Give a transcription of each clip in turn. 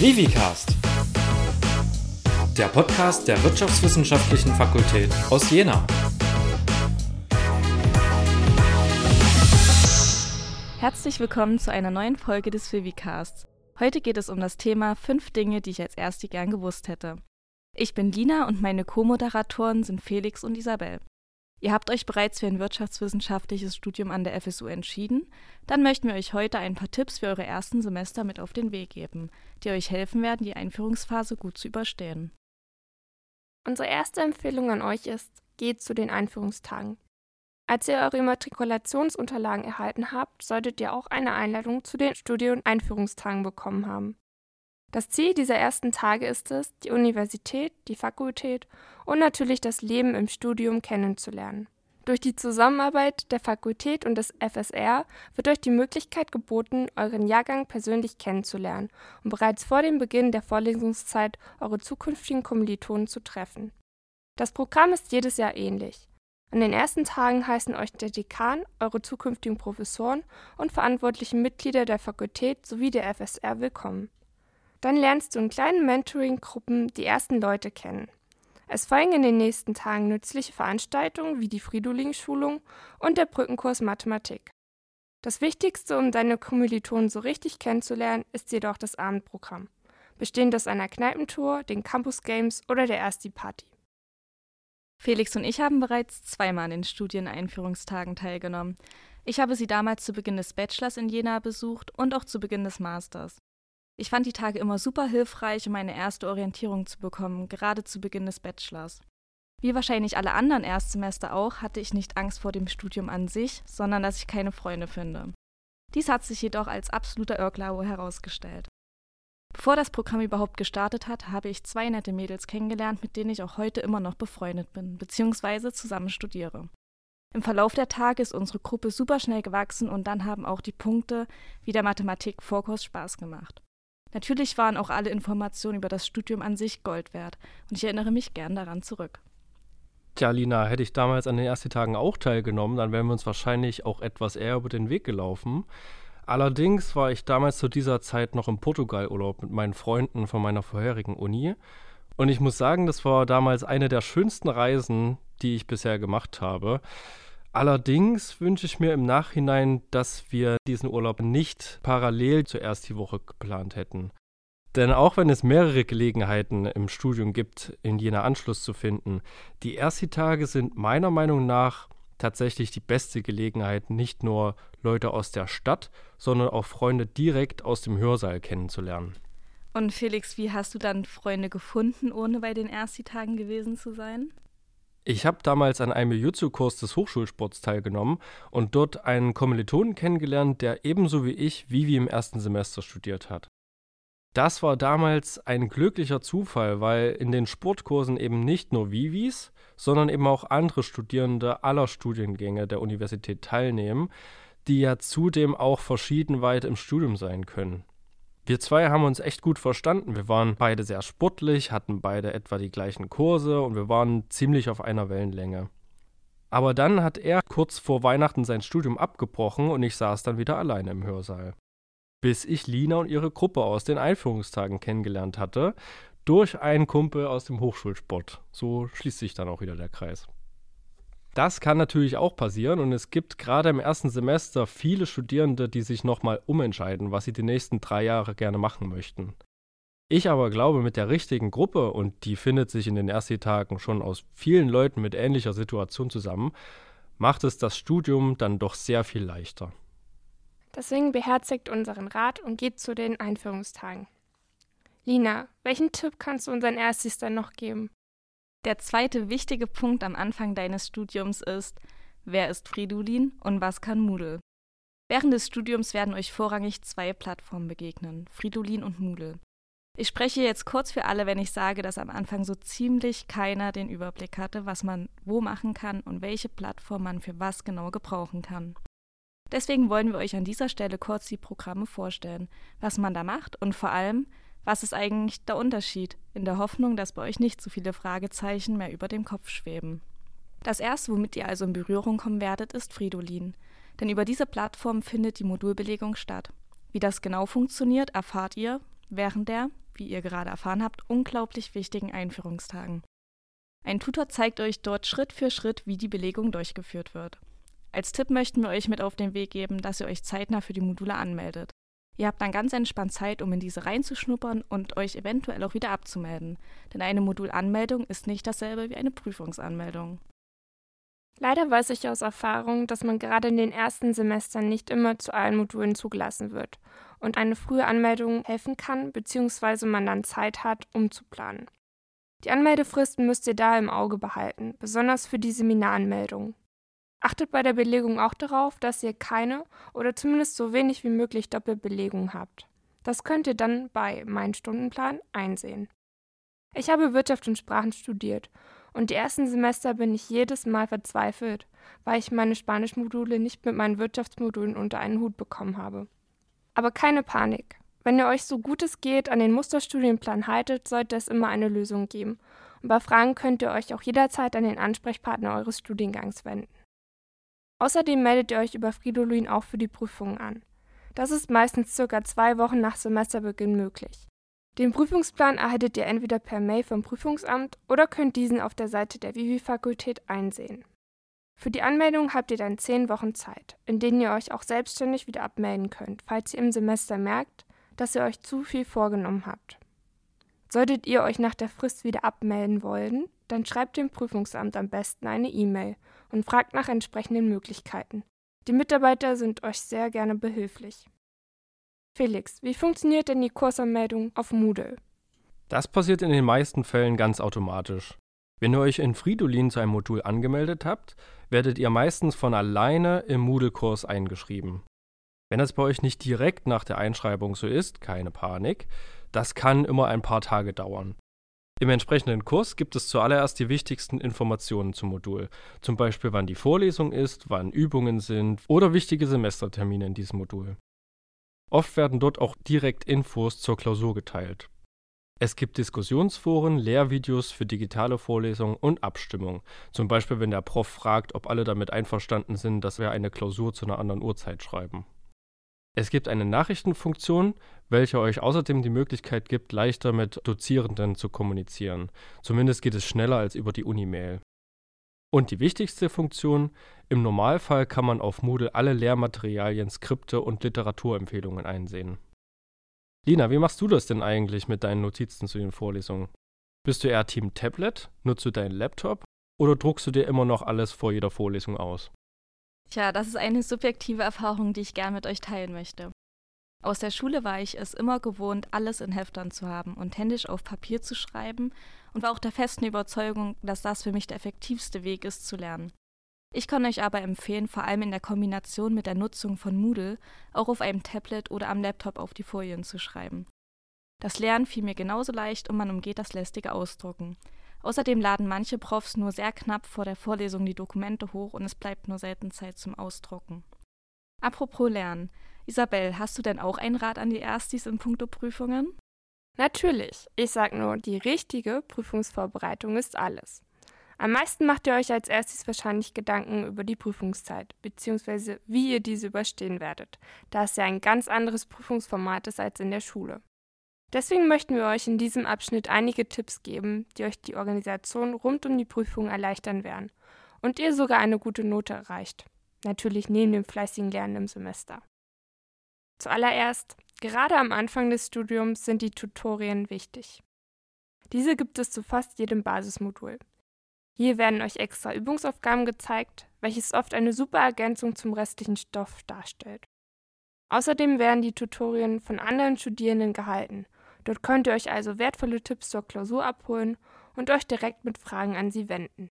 Vivicast, der Podcast der Wirtschaftswissenschaftlichen Fakultät aus Jena. Herzlich willkommen zu einer neuen Folge des Vivicasts. Heute geht es um das Thema fünf Dinge, die ich als Erste gern gewusst hätte. Ich bin Lina und meine Co-Moderatoren sind Felix und Isabel. Ihr habt euch bereits für ein wirtschaftswissenschaftliches Studium an der FSU entschieden? Dann möchten wir euch heute ein paar Tipps für eure ersten Semester mit auf den Weg geben, die euch helfen werden, die Einführungsphase gut zu überstehen. Unsere erste Empfehlung an euch ist, geht zu den Einführungstagen. Als ihr eure Immatrikulationsunterlagen erhalten habt, solltet ihr auch eine Einladung zu den Studium-Einführungstagen bekommen haben. Das Ziel dieser ersten Tage ist es, die Universität, die Fakultät und natürlich das Leben im Studium kennenzulernen. Durch die Zusammenarbeit der Fakultät und des FSR wird euch die Möglichkeit geboten, euren Jahrgang persönlich kennenzulernen und bereits vor dem Beginn der Vorlesungszeit eure zukünftigen Kommilitonen zu treffen. Das Programm ist jedes Jahr ähnlich. An den ersten Tagen heißen euch der Dekan, eure zukünftigen Professoren und verantwortlichen Mitglieder der Fakultät sowie der FSR willkommen. Dann lernst du in kleinen Mentoring-Gruppen die ersten Leute kennen. Es folgen in den nächsten Tagen nützliche Veranstaltungen wie die Fridolin-Schulung und der Brückenkurs Mathematik. Das Wichtigste, um deine Kommilitonen so richtig kennenzulernen, ist jedoch das Abendprogramm, bestehend aus einer Kneipentour, den Campus Games oder der Ersti Party. Felix und ich haben bereits zweimal an den Studieneinführungstagen teilgenommen. Ich habe sie damals zu Beginn des Bachelors in Jena besucht und auch zu Beginn des Masters. Ich fand die Tage immer super hilfreich, um eine erste Orientierung zu bekommen, gerade zu Beginn des Bachelors. Wie wahrscheinlich alle anderen Erstsemester auch, hatte ich nicht Angst vor dem Studium an sich, sondern dass ich keine Freunde finde. Dies hat sich jedoch als absoluter Irrglaube herausgestellt. Bevor das Programm überhaupt gestartet hat, habe ich zwei nette Mädels kennengelernt, mit denen ich auch heute immer noch befreundet bin, beziehungsweise zusammen studiere. Im Verlauf der Tage ist unsere Gruppe super schnell gewachsen und dann haben auch die Punkte wie der Mathematik-Vorkurs Spaß gemacht. Natürlich waren auch alle Informationen über das Studium an sich Gold wert und ich erinnere mich gern daran zurück. Tja, Lina, hätte ich damals an den ersten Tagen auch teilgenommen, dann wären wir uns wahrscheinlich auch etwas eher über den Weg gelaufen. Allerdings war ich damals zu dieser Zeit noch im Portugalurlaub mit meinen Freunden von meiner vorherigen Uni. Und ich muss sagen, das war damals eine der schönsten Reisen, die ich bisher gemacht habe. Allerdings wünsche ich mir im Nachhinein, dass wir diesen Urlaub nicht parallel zuerst die Woche geplant hätten. Denn auch wenn es mehrere Gelegenheiten im Studium gibt, in jener Anschluss zu finden, die Ersti-Tage sind meiner Meinung nach tatsächlich die beste Gelegenheit, nicht nur Leute aus der Stadt, sondern auch Freunde direkt aus dem Hörsaal kennenzulernen. Und Felix, wie hast du dann Freunde gefunden, ohne bei den Ersti-Tagen gewesen zu sein? Ich habe damals an einem Jiu-Jitsu-Kurs des Hochschulsports teilgenommen und dort einen Kommilitonen kennengelernt, der ebenso wie ich Vivi im ersten Semester studiert hat. Das war damals ein glücklicher Zufall, weil in den Sportkursen eben nicht nur Vivis, sondern eben auch andere Studierende aller Studiengänge der Universität teilnehmen, die ja zudem auch verschieden weit im Studium sein können. Wir zwei haben uns echt gut verstanden. Wir waren beide sehr sportlich, hatten beide etwa die gleichen Kurse und wir waren ziemlich auf einer Wellenlänge. Aber dann hat er kurz vor Weihnachten sein Studium abgebrochen und ich saß dann wieder alleine im Hörsaal. Bis ich Lina und ihre Gruppe aus den Einführungstagen kennengelernt hatte, durch einen Kumpel aus dem Hochschulsport. So schließt sich dann auch wieder der Kreis. Das kann natürlich auch passieren und es gibt gerade im ersten Semester viele Studierende, die sich nochmal umentscheiden, was sie die nächsten drei Jahre gerne machen möchten. Ich aber glaube, mit der richtigen Gruppe, und die findet sich in den ersten Tagen schon aus vielen Leuten mit ähnlicher Situation zusammen, macht es das Studium dann doch sehr viel leichter. Deswegen beherzigt unseren Rat und geht zu den Einführungstagen. Lina, welchen Tipp kannst du unseren Erstis dann noch geben? Der zweite wichtige Punkt am Anfang deines Studiums ist, wer ist Fridolin und was kann Moodle? Während des Studiums werden euch vorrangig zwei Plattformen begegnen, Fridolin und Moodle. Ich spreche jetzt kurz für alle, wenn ich sage, dass am Anfang so ziemlich keiner den Überblick hatte, was man wo machen kann und welche Plattform man für was genau gebrauchen kann. Deswegen wollen wir euch an dieser Stelle kurz die Programme vorstellen, was man da macht und vor allem, was ist eigentlich der Unterschied, in der Hoffnung, dass bei euch nicht so viele Fragezeichen mehr über dem Kopf schweben? Das erste, womit ihr also in Berührung kommen werdet, ist Fridolin. Denn über diese Plattform findet die Modulbelegung statt. Wie das genau funktioniert, erfahrt ihr während der wie ihr gerade erfahren habt, unglaublich wichtigen Einführungstagen. Ein Tutor zeigt euch dort Schritt für Schritt, wie die Belegung durchgeführt wird. Als Tipp möchten wir euch mit auf den Weg geben, dass ihr euch zeitnah für die Module anmeldet. Ihr habt dann ganz entspannt Zeit, um in diese reinzuschnuppern und euch eventuell auch wieder abzumelden, denn eine Modulanmeldung ist nicht dasselbe wie eine Prüfungsanmeldung. Leider weiß ich aus Erfahrung, dass man gerade in den ersten Semestern nicht immer zu allen Modulen zugelassen wird und eine frühe Anmeldung helfen kann, beziehungsweise man dann Zeit hat, um zu planen. Die Anmeldefristen müsst ihr da im Auge behalten, besonders für die Seminaranmeldung. Achtet bei der Belegung auch darauf, dass ihr keine oder zumindest so wenig wie möglich Doppelbelegung habt. Das könnt ihr dann bei Mein Stundenplan einsehen. Ich habe Wirtschaft und Sprachen studiert und die ersten Semester bin ich jedes Mal verzweifelt, weil ich meine Spanischmodule nicht mit meinen Wirtschaftsmodulen unter einen Hut bekommen habe. Aber keine Panik. Wenn ihr euch so gut es geht an den Musterstudienplan haltet, sollte es immer eine Lösung geben. Und bei Fragen könnt ihr euch auch jederzeit an den Ansprechpartner eures Studiengangs wenden. Außerdem meldet ihr euch über Fridolin auch für die Prüfungen an. Das ist meistens circa zwei Wochen nach Semesterbeginn möglich. Den Prüfungsplan erhaltet ihr entweder per Mail vom Prüfungsamt oder könnt diesen auf der Seite der Vivi-Fakultät einsehen. Für die Anmeldung habt ihr dann zehn Wochen Zeit, in denen ihr euch auch selbstständig wieder abmelden könnt, falls ihr im Semester merkt, dass ihr euch zu viel vorgenommen habt. Solltet ihr euch nach der Frist wieder abmelden wollen, dann schreibt dem Prüfungsamt am besten eine E-Mail und fragt nach entsprechenden Möglichkeiten. Die Mitarbeiter sind euch sehr gerne behilflich. Felix, wie funktioniert denn die Kursanmeldung auf Moodle? Das passiert in den meisten Fällen ganz automatisch. Wenn ihr euch in Fridolin zu einem Modul angemeldet habt, werdet ihr meistens von alleine im Moodle-Kurs eingeschrieben. Wenn das bei euch nicht direkt nach der Einschreibung so ist, keine Panik, das kann immer ein paar Tage dauern. Im entsprechenden Kurs gibt es zuallererst die wichtigsten Informationen zum Modul, zum Beispiel wann die Vorlesung ist, wann Übungen sind oder wichtige Semestertermine in diesem Modul. Oft werden dort auch direkt Infos zur Klausur geteilt. Es gibt Diskussionsforen, Lehrvideos für digitale Vorlesungen und Abstimmung. Zum Beispiel, wenn der Prof fragt, ob alle damit einverstanden sind, dass wir eine Klausur zu einer anderen Uhrzeit schreiben. Es gibt eine Nachrichtenfunktion, welche euch außerdem die Möglichkeit gibt, leichter mit Dozierenden zu kommunizieren. Zumindest geht es schneller als über die Unimail. Und die wichtigste Funktion, im Normalfall kann man auf Moodle alle Lehrmaterialien, Skripte und Literaturempfehlungen einsehen. Lina, wie machst du das denn eigentlich mit deinen Notizen zu den Vorlesungen? Bist du eher Team Tablet? Nutzt du deinen Laptop? Oder druckst du dir immer noch alles vor jeder Vorlesung aus? Tja, das ist eine subjektive Erfahrung, die ich gern mit euch teilen möchte. Aus der Schule war ich es immer gewohnt, alles in Heftern zu haben und händisch auf Papier zu schreiben und war auch der festen Überzeugung, dass das für mich der effektivste Weg ist zu lernen. Ich kann euch aber empfehlen, vor allem in der Kombination mit der Nutzung von Moodle auch auf einem Tablet oder am Laptop auf die Folien zu schreiben. Das Lernen fiel mir genauso leicht und man umgeht das lästige Ausdrucken. Außerdem laden manche Profs nur sehr knapp vor der Vorlesung die Dokumente hoch und es bleibt nur selten Zeit zum Ausdrucken. Apropos Lernen. Isabel, hast du denn auch ein Rat an die Erstis in puncto Prüfungen? Natürlich. Ich sag nur, die richtige Prüfungsvorbereitung ist alles. Am meisten macht ihr euch als erstes wahrscheinlich Gedanken über die Prüfungszeit, beziehungsweise wie ihr diese überstehen werdet, da es ja ein ganz anderes Prüfungsformat ist als in der Schule. Deswegen möchten wir euch in diesem Abschnitt einige Tipps geben, die euch die Organisation rund um die Prüfung erleichtern werden und ihr sogar eine gute Note erreicht. Natürlich neben dem fleißigen Lernen im Semester. Zuallererst, gerade am Anfang des Studiums sind die Tutorien wichtig. Diese gibt es zu fast jedem Basismodul. Hier werden euch extra Übungsaufgaben gezeigt, welches oft eine super Ergänzung zum restlichen Stoff darstellt. Außerdem werden die Tutorien von anderen Studierenden gehalten Dort könnt ihr euch also wertvolle Tipps zur Klausur abholen und euch direkt mit Fragen an sie wenden.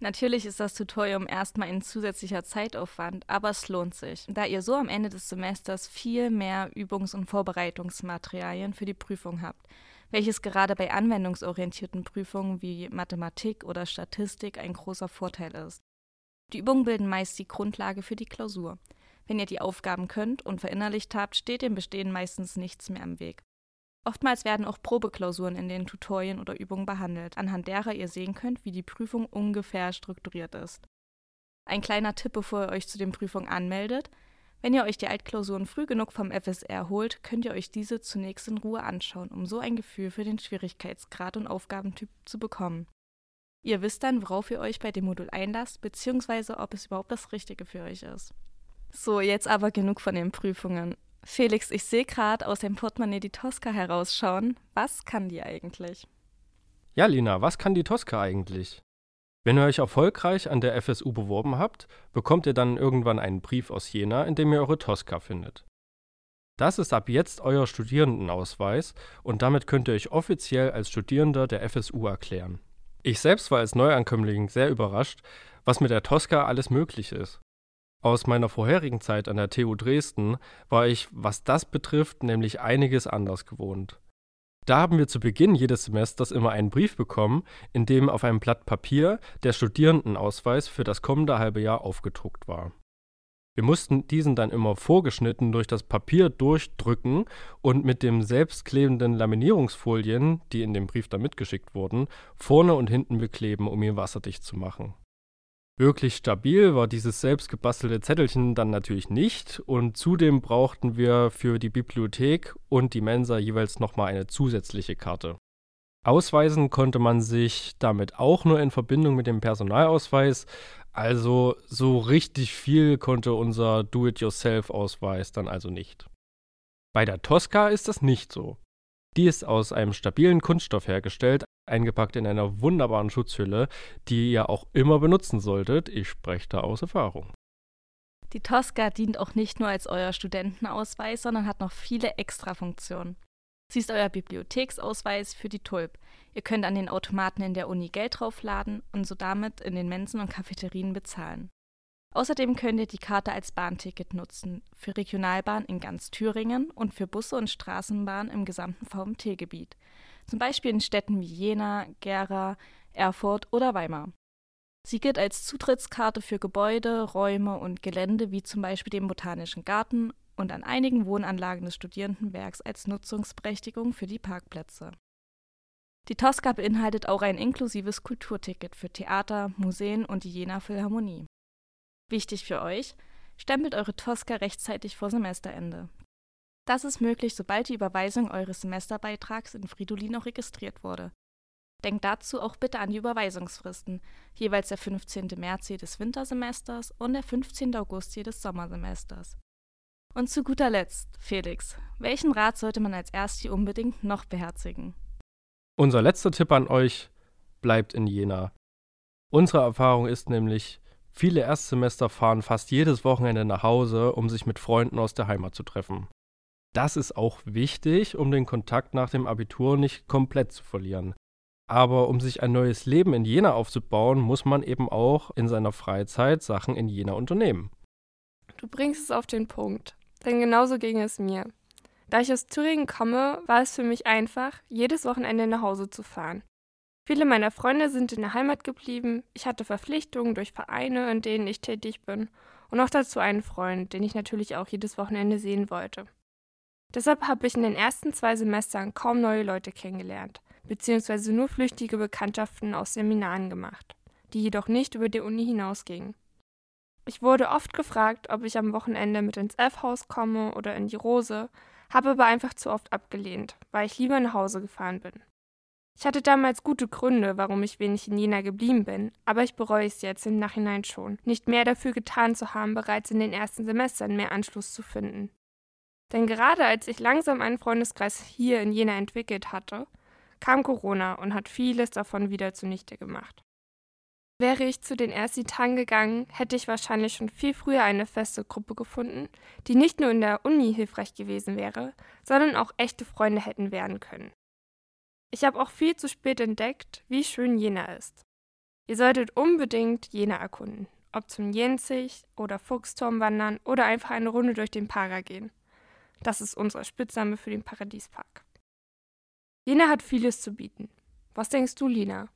Natürlich ist das Tutorium erstmal ein zusätzlicher Zeitaufwand, aber es lohnt sich, da ihr so am Ende des Semesters viel mehr Übungs- und Vorbereitungsmaterialien für die Prüfung habt, welches gerade bei anwendungsorientierten Prüfungen wie Mathematik oder Statistik ein großer Vorteil ist. Die Übungen bilden meist die Grundlage für die Klausur. Wenn ihr die Aufgaben könnt und verinnerlicht habt, steht dem Bestehen meistens nichts mehr im Weg. Oftmals werden auch Probeklausuren in den Tutorien oder Übungen behandelt, anhand derer ihr sehen könnt, wie die Prüfung ungefähr strukturiert ist. Ein kleiner Tipp, bevor ihr euch zu den Prüfungen anmeldet. Wenn ihr euch die Altklausuren früh genug vom FSR holt, könnt ihr euch diese zunächst in Ruhe anschauen, um so ein Gefühl für den Schwierigkeitsgrad und Aufgabentyp zu bekommen. Ihr wisst dann, worauf ihr euch bei dem Modul einlasst, beziehungsweise ob es überhaupt das Richtige für euch ist. So, jetzt aber genug von den Prüfungen. Felix, ich sehe gerade aus dem Portemonnaie die Tosca herausschauen. Was kann die eigentlich? Ja, Lina, was kann die Tosca eigentlich? Wenn ihr euch erfolgreich an der FSU beworben habt, bekommt ihr dann irgendwann einen Brief aus Jena, in dem ihr eure Tosca findet. Das ist ab jetzt euer Studierendenausweis und damit könnt ihr euch offiziell als Studierender der FSU erklären. Ich selbst war als Neuankömmling sehr überrascht, was mit der Tosca alles möglich ist. Aus meiner vorherigen Zeit an der TU Dresden war ich, was das betrifft, nämlich einiges anders gewohnt. Da haben wir zu Beginn jedes Semesters immer einen Brief bekommen, in dem auf einem Blatt Papier der Studierendenausweis für das kommende halbe Jahr aufgedruckt war. Wir mussten diesen dann immer vorgeschnitten durch das Papier durchdrücken und mit dem selbstklebenden Laminierungsfolien, die in dem Brief dann mitgeschickt wurden, vorne und hinten bekleben, um ihn wasserdicht zu machen. Wirklich stabil war dieses selbst gebastelte Zettelchen dann natürlich nicht und zudem brauchten wir für die Bibliothek und die Mensa jeweils nochmal eine zusätzliche Karte. Ausweisen konnte man sich damit auch nur in Verbindung mit dem Personalausweis, also so richtig viel konnte unser Do-it-yourself-Ausweis dann also nicht. Bei der Tosca ist das nicht so. Die ist aus einem stabilen Kunststoff hergestellt, eingepackt in einer wunderbaren Schutzhülle, die ihr auch immer benutzen solltet. Ich spreche da aus Erfahrung. Die Tosca dient auch nicht nur als euer Studentenausweis, sondern hat noch viele Extrafunktionen. Sie ist euer Bibliotheksausweis für die Tulp. Ihr könnt an den Automaten in der Uni Geld draufladen und so damit in den Mensen und Cafeterien bezahlen. Außerdem könnt ihr die Karte als Bahnticket nutzen, für Regionalbahn in ganz Thüringen und für Busse und Straßenbahn im gesamten VMT-Gebiet. Zum Beispiel in Städten wie Jena, Gera, Erfurt oder Weimar. Sie gilt als Zutrittskarte für Gebäude, Räume und Gelände wie zum Beispiel den Botanischen Garten und an einigen Wohnanlagen des Studierendenwerks als Nutzungsberechtigung für die Parkplätze. Die Tosca beinhaltet auch ein inklusives Kulturticket für Theater, Museen und die Jena Philharmonie. Wichtig für euch, stempelt eure Tosca rechtzeitig vor Semesterende. Das ist möglich, sobald die Überweisung eures Semesterbeitrags in Fridolin auch registriert wurde. Denkt dazu auch bitte an die Überweisungsfristen, jeweils der 15. März jedes Wintersemesters und der 15. August jedes Sommersemesters. Und zu guter Letzt, Felix, welchen Rat sollte man als Ersti unbedingt noch beherzigen? Unser letzter Tipp an euch bleibt in Jena. Unsere Erfahrung ist nämlich, viele Erstsemester fahren fast jedes Wochenende nach Hause, um sich mit Freunden aus der Heimat zu treffen. Das ist auch wichtig, um den Kontakt nach dem Abitur nicht komplett zu verlieren. Aber um sich ein neues Leben in Jena aufzubauen, muss man eben auch in seiner Freizeit Sachen in Jena unternehmen. Du bringst es auf den Punkt, denn genauso ging es mir. Da ich aus Thüringen komme, war es für mich einfach, jedes Wochenende nach Hause zu fahren. Viele meiner Freunde sind in der Heimat geblieben, ich hatte Verpflichtungen durch Vereine, in denen ich tätig bin, und noch dazu einen Freund, den ich natürlich auch jedes Wochenende sehen wollte. Deshalb habe ich in den ersten zwei Semestern kaum neue Leute kennengelernt, beziehungsweise nur flüchtige Bekanntschaften aus Seminaren gemacht, die jedoch nicht über die Uni hinausgingen. Ich wurde oft gefragt, ob ich am Wochenende mit ins F-Haus komme oder in die Rose, habe aber einfach zu oft abgelehnt, weil ich lieber nach Hause gefahren bin. Ich hatte damals gute Gründe, warum ich wenig in Jena geblieben bin, aber ich bereue es jetzt im Nachhinein schon, nicht mehr dafür getan zu haben, bereits in den ersten Semestern mehr Anschluss zu finden. Denn gerade als ich langsam einen Freundeskreis hier in Jena entwickelt hatte, kam Corona und hat vieles davon wieder zunichte gemacht. Wäre ich zu den Ersti-Tagen gegangen, hätte ich wahrscheinlich schon viel früher eine feste Gruppe gefunden, die nicht nur in der Uni hilfreich gewesen wäre, sondern auch echte Freunde hätten werden können. Ich habe auch viel zu spät entdeckt, wie schön Jena ist. Ihr solltet unbedingt Jena erkunden, ob zum Jenzig oder Fuchsturm wandern oder einfach eine Runde durch den Para gehen. Das ist unsere Spitzname für den Paradiespark. Lina hat vieles zu bieten. Was denkst du, Lina?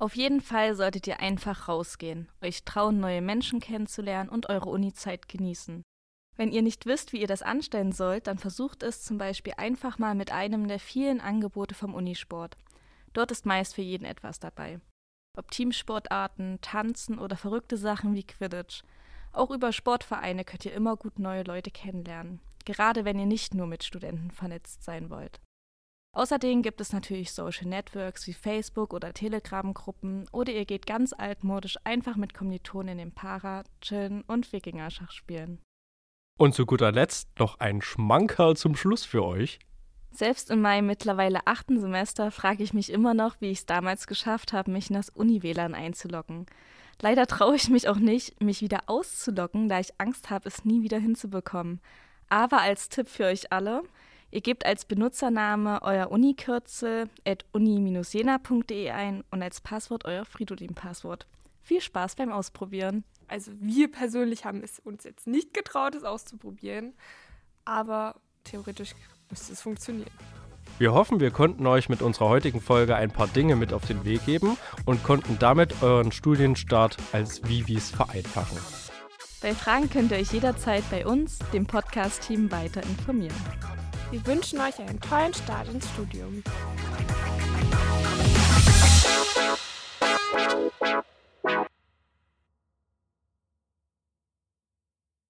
Auf jeden Fall solltet ihr einfach rausgehen, euch trauen, neue Menschen kennenzulernen und eure Uni-Zeit genießen. Wenn ihr nicht wisst, wie ihr das anstellen sollt, dann versucht es zum Beispiel einfach mal mit einem der vielen Angebote vom Unisport. Dort ist meist für jeden etwas dabei. Ob Teamsportarten, Tanzen oder verrückte Sachen wie Quidditch. Auch über Sportvereine könnt ihr immer gut neue Leute kennenlernen, gerade wenn ihr nicht nur mit Studenten vernetzt sein wollt. Außerdem gibt es natürlich Social Networks wie Facebook oder Telegram-Gruppen oder ihr geht ganz altmodisch einfach mit Kommilitonen in den Para, chillen und Wikingerschach spielen. Und zu guter Letzt noch ein Schmankerl zum Schluss für euch. Selbst in meinem mittlerweile achten Semester frage ich mich immer noch, wie ich es damals geschafft habe, mich in das Uni-WLAN einzuloggen. Leider traue ich mich auch nicht, mich wieder auszuloggen, da ich Angst habe, es nie wieder hinzubekommen. Aber als Tipp für euch alle, ihr gebt als Benutzername euer Unikürzel at uni-jena.de ein und als Passwort euer Fridolin-Passwort. Viel Spaß beim Ausprobieren. Also wir persönlich haben es uns jetzt nicht getraut, es auszuprobieren, aber theoretisch müsste es funktionieren. Wir hoffen, wir konnten euch mit unserer heutigen Folge ein paar Dinge mit auf den Weg geben und konnten damit euren Studienstart als Vivis vereinfachen. Bei Fragen könnt ihr euch jederzeit bei uns, dem Podcast-Team, weiter informieren. Wir wünschen euch einen tollen Start ins Studium.